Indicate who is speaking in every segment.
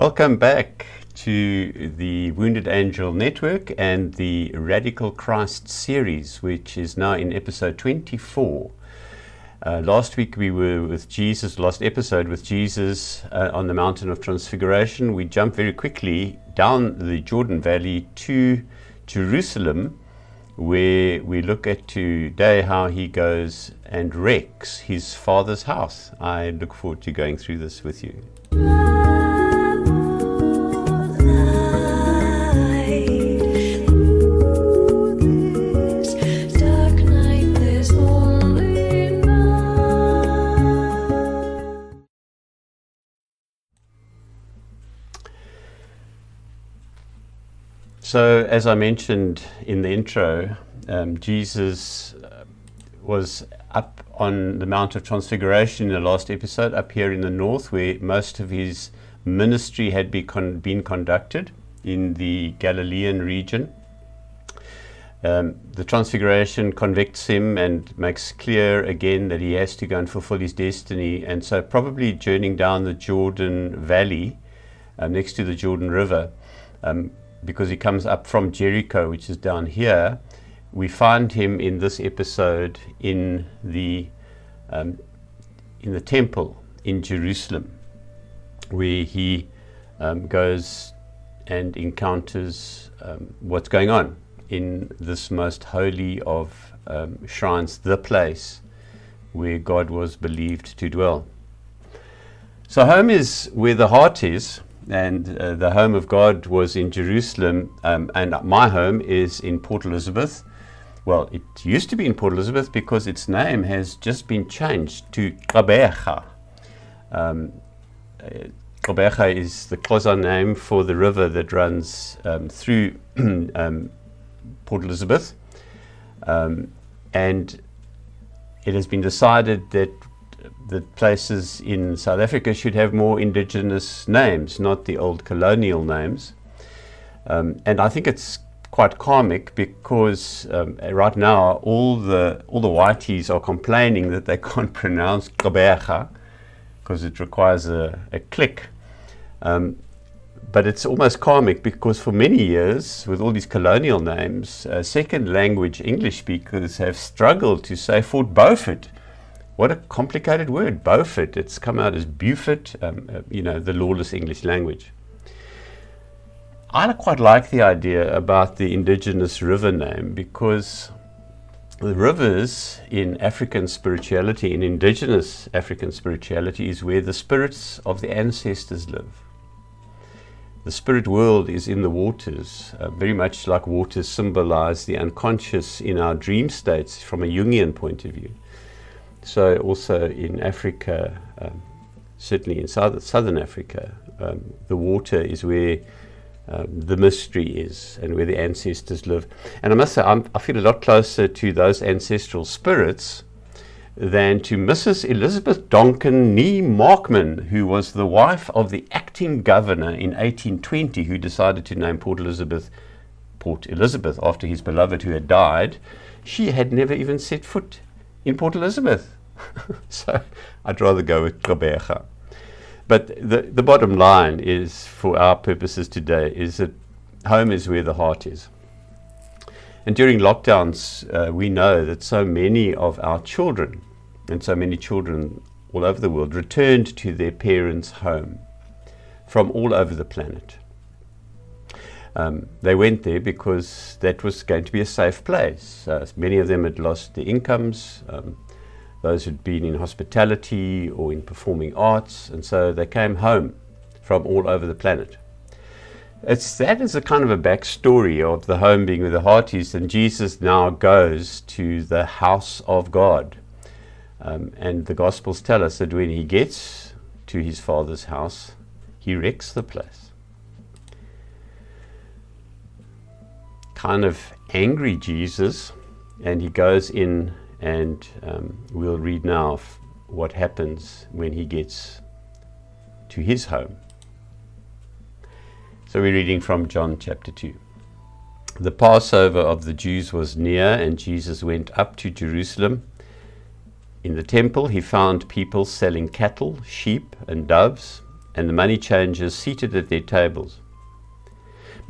Speaker 1: Welcome back to the Wounded Angel Network and the Radical Christ series, which is now in episode 24. Uh, last week we were with Jesus, last episode with Jesus uh, on the Mountain of Transfiguration. We jumped very quickly down the Jordan Valley to Jerusalem, where we look at today how he goes and wrecks his father's house. I look forward to going through this with you. So, as I mentioned in the intro, um, Jesus uh, was up on the Mount of Transfiguration in the last episode, up here in the north, where most of his ministry had be con- been conducted in the Galilean region. Um, the Transfiguration convicts him and makes clear again that he has to go and fulfill his destiny, and so, probably journeying down the Jordan Valley uh, next to the Jordan River. Um, because he comes up from Jericho, which is down here, we find him in this episode in the um, in the temple in Jerusalem, where he um, goes and encounters um, what's going on in this most holy of um, shrines, the place where God was believed to dwell. So home is where the heart is and uh, the home of God was in Jerusalem, um, and my home is in Port Elizabeth. Well, it used to be in Port Elizabeth because its name has just been changed to Gqeberha. Um, uh, is the Xhosa name for the river that runs um, through um, Port Elizabeth. Um, and it has been decided that the places in South Africa should have more indigenous names, not the old colonial names. Um, and I think it's quite comic because um, right now all the all the whiteys are complaining that they can't pronounce Gqeberha because it requires a, a click. Um, but it's almost comic because for many years, with all these colonial names, uh, second language English speakers have struggled to say Fort Beaufort what a complicated word, Beaufort. It's come out as Beaufort, um, uh, you know, the lawless English language. I quite like the idea about the indigenous river name because the rivers in African spirituality, in indigenous African spirituality, is where the spirits of the ancestors live. The spirit world is in the waters, uh, very much like waters symbolize the unconscious in our dream states from a Jungian point of view. So also in Africa, um, certainly in south, southern Africa, um, the water is where um, the mystery is and where the ancestors live. And I must say, I'm, i feel a lot closer to those ancestral spirits than to Mrs. Elizabeth Donkin Nee Markham, who was the wife of the acting governor in 1820, who decided to name Port Elizabeth Port Elizabeth after his beloved who had died. She had never even set foot in Port Elizabeth. so I'd rather go with Gqeberha. But the, the bottom line is, for our purposes today, is that home is where the heart is. And during lockdowns, uh, we know that so many of our children, and so many children all over the world, returned to their parents' home from all over the planet. Um, they went there because that was going to be a safe place. Uh, many of them had lost their incomes, um, those who'd been in hospitality or in performing arts, and so they came home from all over the planet. It's that is a kind of a backstory of the home being with the heart is, and Jesus now goes to the house of God. Um, and the Gospels tell us that when he gets to his Father's house, he wrecks the place. Kind of angry Jesus, and he goes in, and um, we'll read now what happens when he gets to his home. So we're reading from John chapter 2. The Passover of the Jews was near, and Jesus went up to Jerusalem. In the temple, he found people selling cattle, sheep, and doves and the money changers seated at their tables.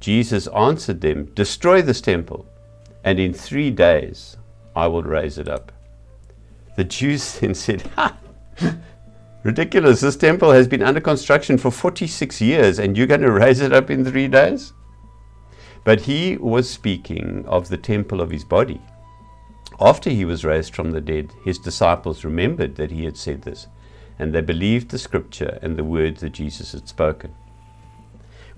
Speaker 1: Jesus answered them, Destroy this temple, and in three days I will raise it up. The Jews then said, Ha! Ridiculous. This temple has been under construction for 46 years, and you're going to raise it up in three days? But he was speaking of the temple of his body. After he was raised from the dead, his disciples remembered that he had said this, and they believed the scripture and the words that Jesus had spoken.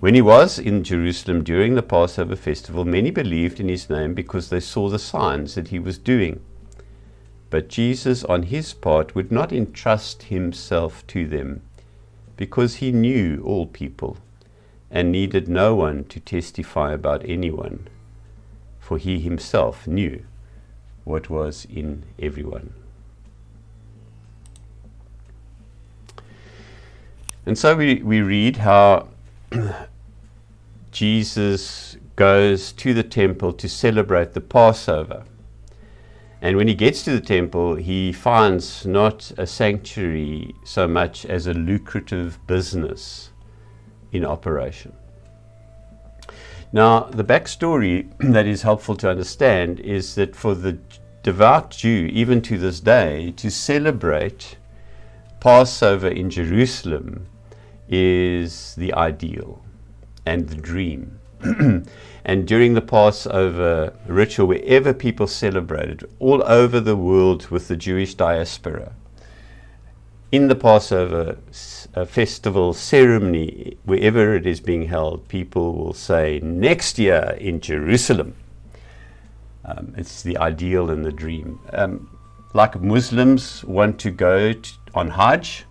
Speaker 1: When he was in Jerusalem during the Passover festival, many believed in his name because they saw the signs that he was doing. But Jesus, on his part, would not entrust himself to them because he knew all people and needed no one to testify about anyone, for he himself knew what was in everyone. And so we, we read how Jesus goes to the temple to celebrate the Passover. And when he gets to the temple, he finds not a sanctuary so much as a lucrative business in operation. Now, the backstory that is helpful to understand is that for the devout Jew, even to this day, to celebrate Passover in Jerusalem is the ideal and the dream. and during the Passover ritual, wherever people celebrated, all over the world with the Jewish diaspora, in the Passover uh, festival ceremony, wherever it is being held, people will say, next year in Jerusalem. Um, it's the ideal and the dream. Um, like Muslims want to go t- on Hajj,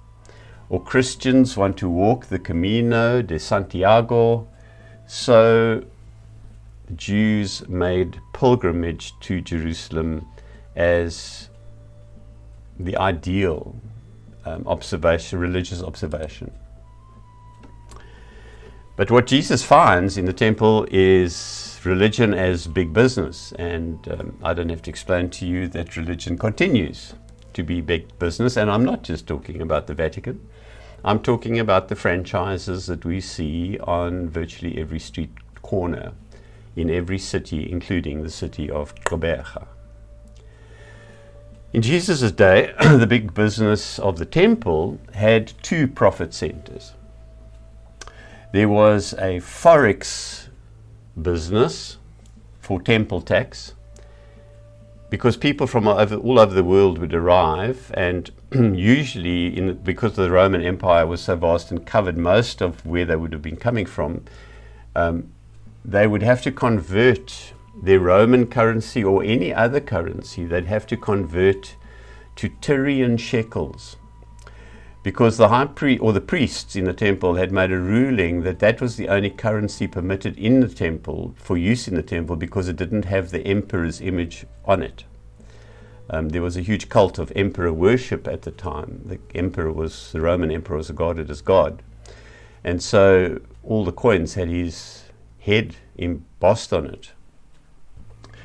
Speaker 1: or Christians want to walk the Camino de Santiago. So Jews made pilgrimage to Jerusalem as the ideal um, observation, religious observation. But what Jesus finds in the temple is religion as big business. And um, I don't have to explain to you that religion continues to be big business. And I'm not just talking about the Vatican. I'm talking about the franchises that we see on virtually every street corner in every city, including the city of Gqeberha. In Jesus' day, the big business of the temple had two profit centers. There was a forex business for temple tax, because people from all over, all over the world would arrive, and usually, in, because the Roman Empire was so vast and covered most of where they would have been coming from, um, they would have to convert their Roman currency or any other currency, they'd have to convert to Tyrian shekels because the high priest or the priests in the temple had made a ruling that that was the only currency permitted in the temple for use in the temple because it didn't have the emperor's image on it. Um, there was a huge cult of emperor worship at the time. The emperor was the Roman emperor was regarded as God, and so all the coins had his head embossed on it,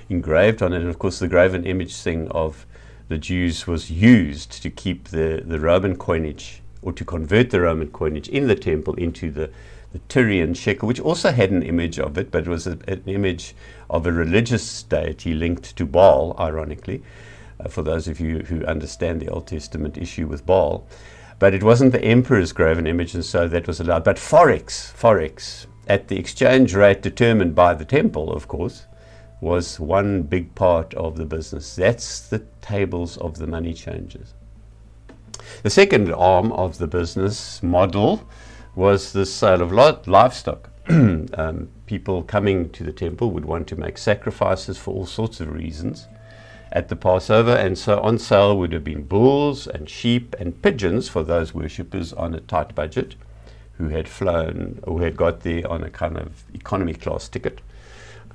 Speaker 1: engraved on it, and of course the graven image thing of the Jews was used to keep the, the Roman coinage or to convert the Roman coinage in the temple into the, the Tyrian shekel, which also had an image of it, but it was a, an image of a religious deity linked to Baal, ironically, uh, for those of you who understand the Old Testament issue with Baal. But it wasn't the emperor's graven image, and so that was allowed. But forex, forex, at the exchange rate determined by the temple, of course, was one big part of the business. That's the tables of the money changers. The second arm of the business model was the sale of livestock. um, people coming to the temple would want to make sacrifices for all sorts of reasons at the Passover, and so on sale would have been bulls and sheep and pigeons for those worshippers on a tight budget who had flown or had got there on a kind of economy class ticket,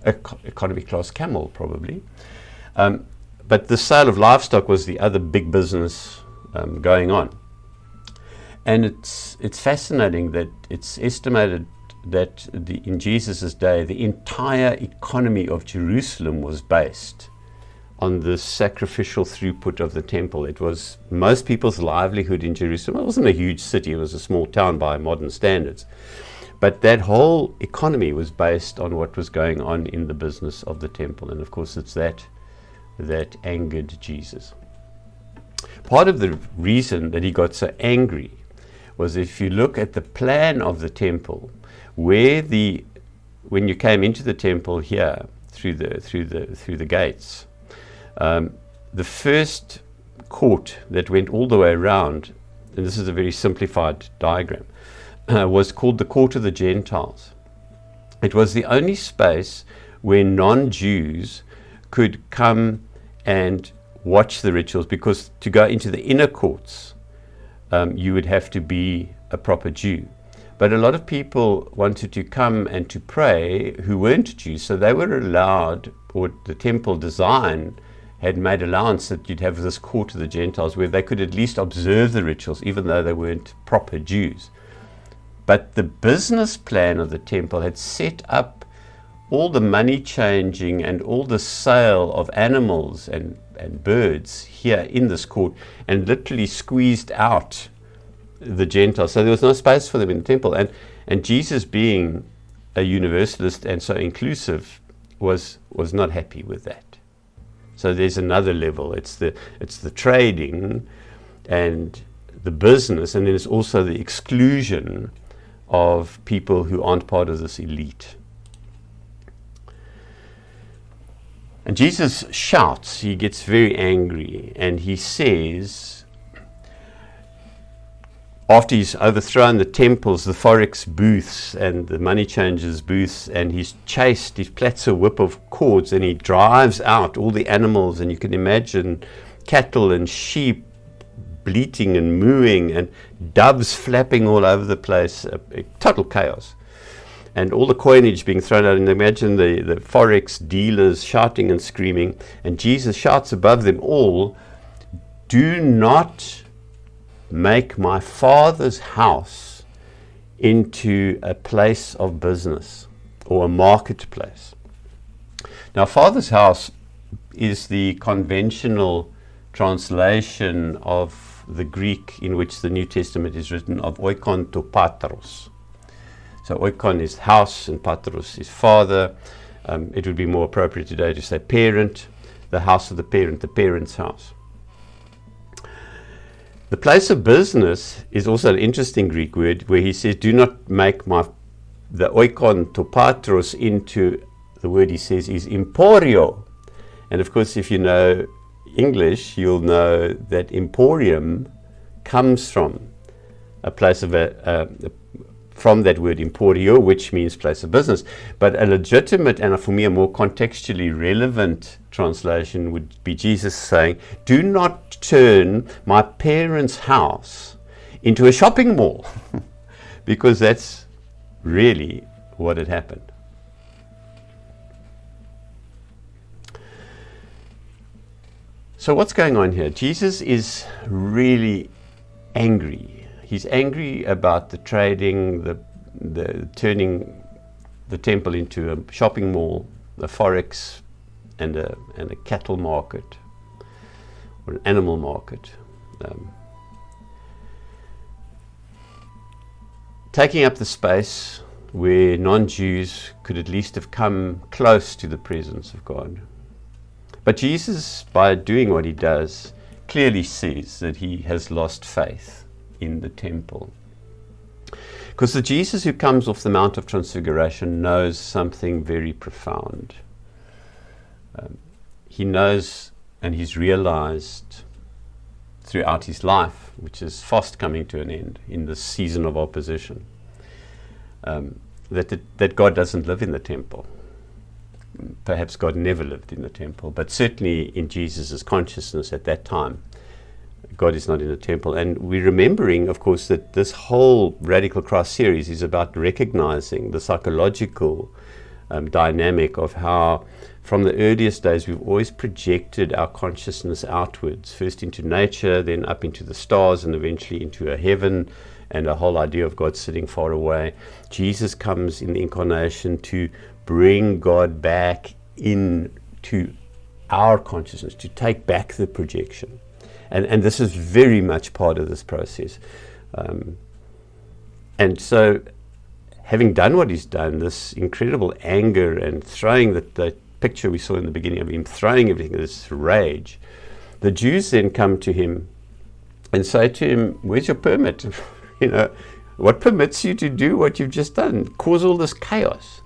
Speaker 1: economy class camel probably. Um, but the sale of livestock was the other big business um, going on. And it's, it's fascinating that it's estimated that the, in Jesus' day, the entire economy of Jerusalem was based on the sacrificial throughput of the temple. It was most people's livelihood in Jerusalem. It wasn't a huge city, it was a small town by modern standards. But that whole economy was based on what was going on in the business of the temple. And of course, it's that that angered Jesus. Part of the reason that he got so angry was if you look at the plan of the temple, where the when you came into the temple here through the through the through the gates, um, the first court that went all the way around, and this is a very simplified diagram, uh, was called the Court of the Gentiles. It was the only space where non Jews could come and watch the rituals because to go into the inner courts, um, you would have to be a proper Jew. But a lot of people wanted to come and to pray who weren't Jews, so they were allowed, or the temple design had made allowance that you'd have this court of the Gentiles where they could at least observe the rituals, even though they weren't proper Jews. But the business plan of the temple had set up all the money changing and all the sale of animals and, and birds here in this court and literally squeezed out the Gentiles. So there was no space for them in the temple. And, and Jesus, being a universalist and so inclusive, was, was not happy with that. So there's another level. It's the it's the trading and the business, and then it's also the exclusion of people who aren't part of this elite. And Jesus shouts, he gets very angry, and he says, after he's overthrown the temples, the forex booths, and the money changers' booths, and he's chased, he plats a whip of cords and he drives out all the animals. And you can imagine cattle and sheep bleating and mooing, and doves flapping all over the place, a, a total chaos. And all the coinage being thrown out, and imagine the, the forex dealers shouting and screaming. And Jesus shouts above them all, Do not make my father's house into a place of business or a marketplace. Now, father's house is the conventional translation of the Greek in which the New Testament is written of oikon to patros. So oikon is house and patros is father. Um, it would be more appropriate today to say parent, the house of the parent, the parent's house. The place of business is also an interesting Greek word where he says, Do not make my the oikon to patros into the word he says is emporio. And of course, if you know English, you'll know that emporium comes from a place of a, from that word emporio, which means place of business. But a legitimate and uh, for me a more contextually relevant translation would be Jesus saying, Do not turn my parents' house into a shopping mall, because that's really what had happened. So, what's going on here? Jesus is really angry he's angry about the trading, the, the turning the temple into a shopping mall, a forex, and a, and a cattle market or an animal market. Um, taking up the space where non Jews could at least have come close to the presence of God. But Jesus, by doing what he does, clearly sees that he has lost faith in the temple. Because the Jesus who comes off the Mount of Transfiguration knows something very profound. Um, he knows and he's realized throughout his life, which is fast coming to an end in this season of opposition, um, that, that God doesn't live in the temple. Perhaps God never lived in the temple, but certainly in Jesus' consciousness at that time, God is not in the temple. And we're remembering, of course, that this whole Radical Christ series is about recognizing the psychological um, dynamic of how, from the earliest days, we've always projected our consciousness outwards, first into nature, then up into the stars, and eventually into a heaven, and a whole idea of God sitting far away. Jesus comes in the incarnation to bring God back into our consciousness, to take back the projection. And, and this is very much part of this process. Um, and so, having done what he's done, this incredible anger and throwing that, that picture we saw in the beginning of him throwing everything, this rage, the Jews then come to him and say to him, Where's your permit? you know, what permits you to do what you've just done? Cause all this chaos.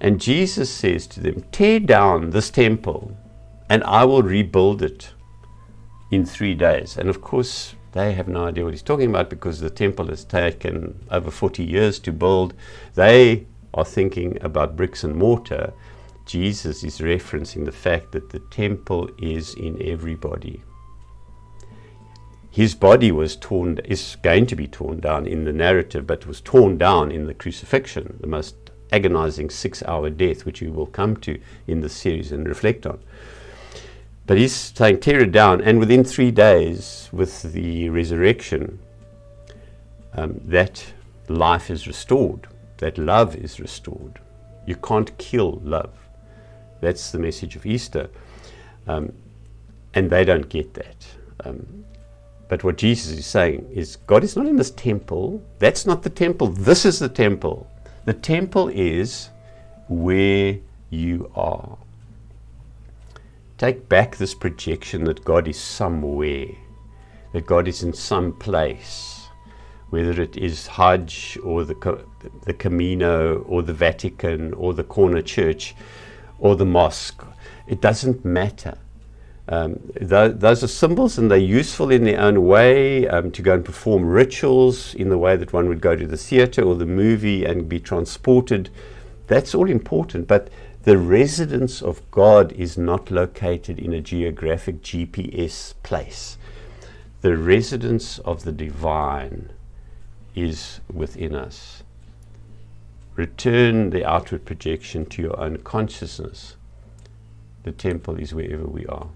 Speaker 1: And Jesus says to them, Tear down this temple and I will rebuild it in three days. And of course, they have no idea what he's talking about because the temple has taken over 40 years to build. They are thinking about bricks and mortar. Jesus is referencing the fact that the temple is in everybody. His body was torn, is going to be torn down in the narrative, but was torn down in the crucifixion, the most agonizing six hour death, which we will come to in the series and reflect on. But he's saying, tear it down. And within three days, with the resurrection, um, that life is restored, that love is restored. You can't kill love. That's the message of Easter. Um, and they don't get that. Um, but what Jesus is saying is God is not in this temple. That's not the temple. This is the temple. The temple is where you are. Take back this projection that God is somewhere, that God is in some place, whether it is Hajj or the, the Camino or the Vatican or the corner church or the mosque. It doesn't matter. Um, th- those are symbols and they're useful in their own way um, to go and perform rituals in the way that one would go to the theatre or the movie and be transported. That's all important, but the residence of God is not located in a geographic GPS place. The residence of the divine is within us. Return the outward projection to your own consciousness. The temple is wherever we are.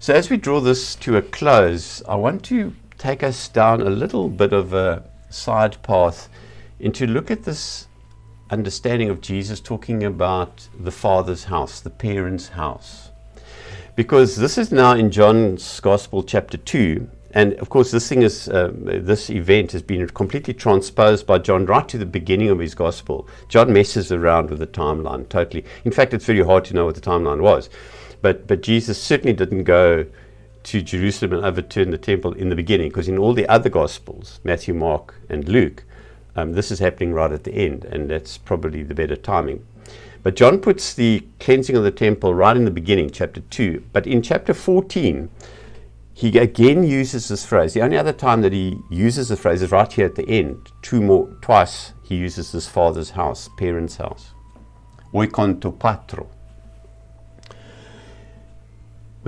Speaker 1: So, as we draw this to a close, I want to take us down a little bit of a side path into look at this understanding of Jesus talking about the Father's house, the parents' house. Because this is now in John's Gospel, chapter 2. And of course, this thing is, uh, this event has been completely transposed by John right to the beginning of his Gospel. John messes around with the timeline totally. In fact, it's very hard to know what the timeline was. But, but Jesus certainly didn't go to Jerusalem and overturn the temple in the beginning, because in all the other Gospels, Matthew, Mark, and Luke, um, this is happening right at the end, and that's probably the better timing. But John puts the cleansing of the temple right in the beginning, chapter 2. But in chapter 14, he again uses this phrase. The only other time that he uses the phrase is right here at the end. Two more, twice he uses this father's house, parents' house. Oikonto patro.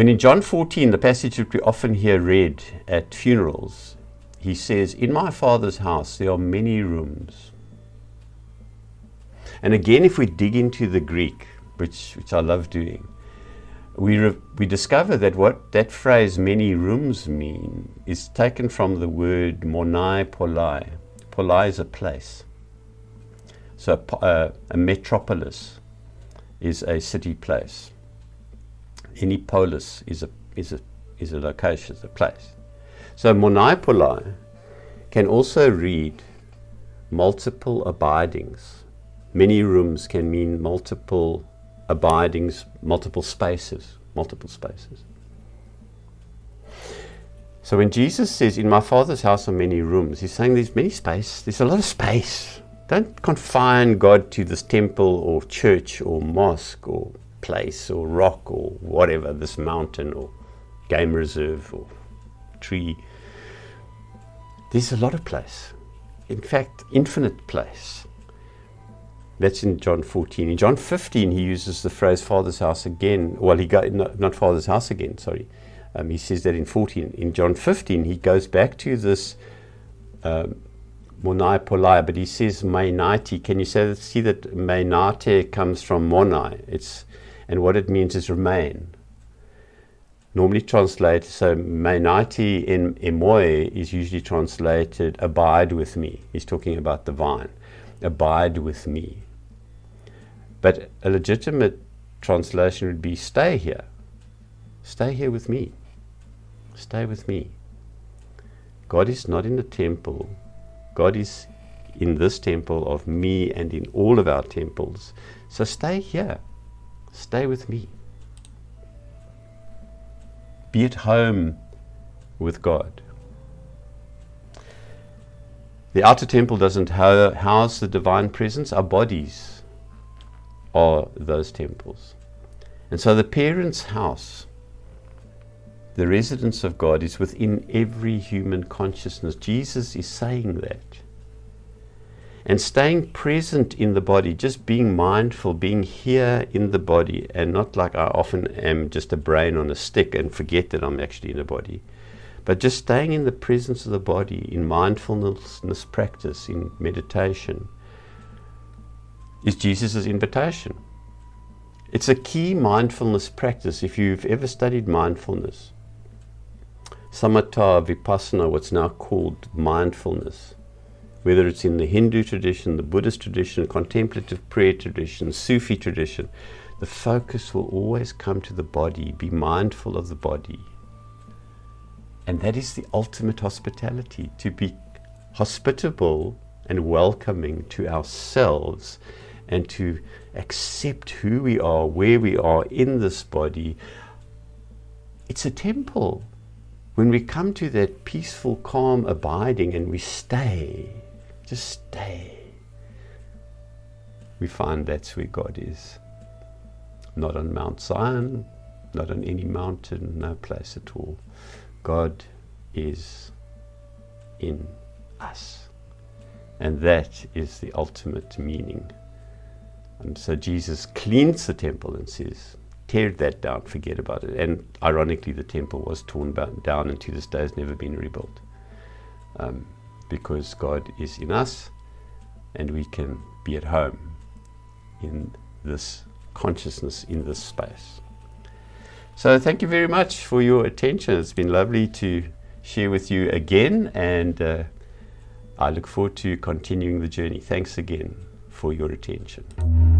Speaker 1: When in John 14, the passage that we often hear read at funerals, he says, In my Father's house there are many rooms. And again, if we dig into the Greek, which, which I love doing, we, re- we discover that what that phrase many rooms mean is taken from the word monai polai. Polai is a place. So uh, a metropolis is a city place. Any polis is a, is a, is a location, is a place. So monipoli can also read multiple abidings. Many rooms can mean multiple abidings, multiple spaces, multiple spaces. So when Jesus says, In my Father's house are many rooms, he's saying there's many space, there's a lot of space. Don't confine God to this temple or church or mosque or place or rock or whatever, this mountain or game reserve or tree. There's a lot of place. In fact, infinite place. That's in John 14. In John 15, he uses the phrase Father's house again. Well, he got not, not Father's house again, sorry. Um, he says that in 14. In John 15, he goes back to this um, monai polai, but he says mainati. Can you say, see that mainate comes from monai? It's, and what it means is remain. Normally translated, so mainati in emoi is usually translated abide with me. He's talking about the vine. Abide with me. But a legitimate translation would be stay here. Stay here with me. Stay with me. God is not in the temple. God is in this temple of me and in all of our temples. So stay here. Stay with me. Be at home with God. The outer temple doesn't house the divine presence. Our bodies are those temples. And so the parent's house the residence of God is within every human consciousness. Jesus is saying that. And staying present in the body, just being mindful, being here in the body, and not like I often am just a brain on a stick and forget that I'm actually in a body. But just staying in the presence of the body, in mindfulness practice, in meditation, is Jesus' invitation. It's a key mindfulness practice. If you've ever studied mindfulness, samatha, vipassana, what's now called mindfulness, whether it's in the Hindu tradition, the Buddhist tradition, contemplative prayer tradition, Sufi tradition, the focus will always come to the body, be mindful of the body. And that is the ultimate hospitality, to be hospitable and welcoming to ourselves and to accept who we are, where we are in this body. It's a temple when we come to that peaceful, calm abiding and we stay, just stay, we find that's where God is. Not on Mount Zion, not on any mountain, no place at all. God is in us. And that is the ultimate meaning. And so Jesus cleans the temple and says, tear that down, forget about it. And ironically, the temple was torn down and to this day has never been rebuilt. Um, because God is in us and we can be at home in this consciousness, in this space. So, thank you very much for your attention. It's been lovely to share with you again, and uh, I look forward to continuing the journey. Thanks again for your attention.